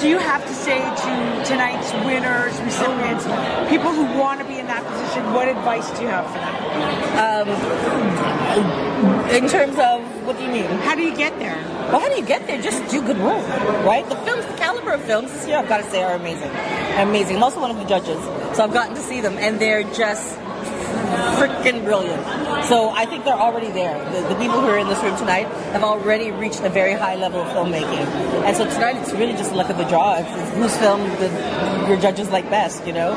do you have to say to tonight's winners, recipients, people who want to be in that position, what advice do you have for them? Um, in terms of what do you mean? How do you get there? Well, how do you get there? Just do good work, right? The films, the caliber of films this year, I've got to say, are amazing. Amazing. I'm also one of the judges, so I've gotten to see them, and they're just freaking brilliant. So I think they're already there. The, the, people who are in this room tonight have already reached a very high level of filmmaking. And so tonight it's really just luck of the draw. It's, it's whose film the, your judges like best, you know?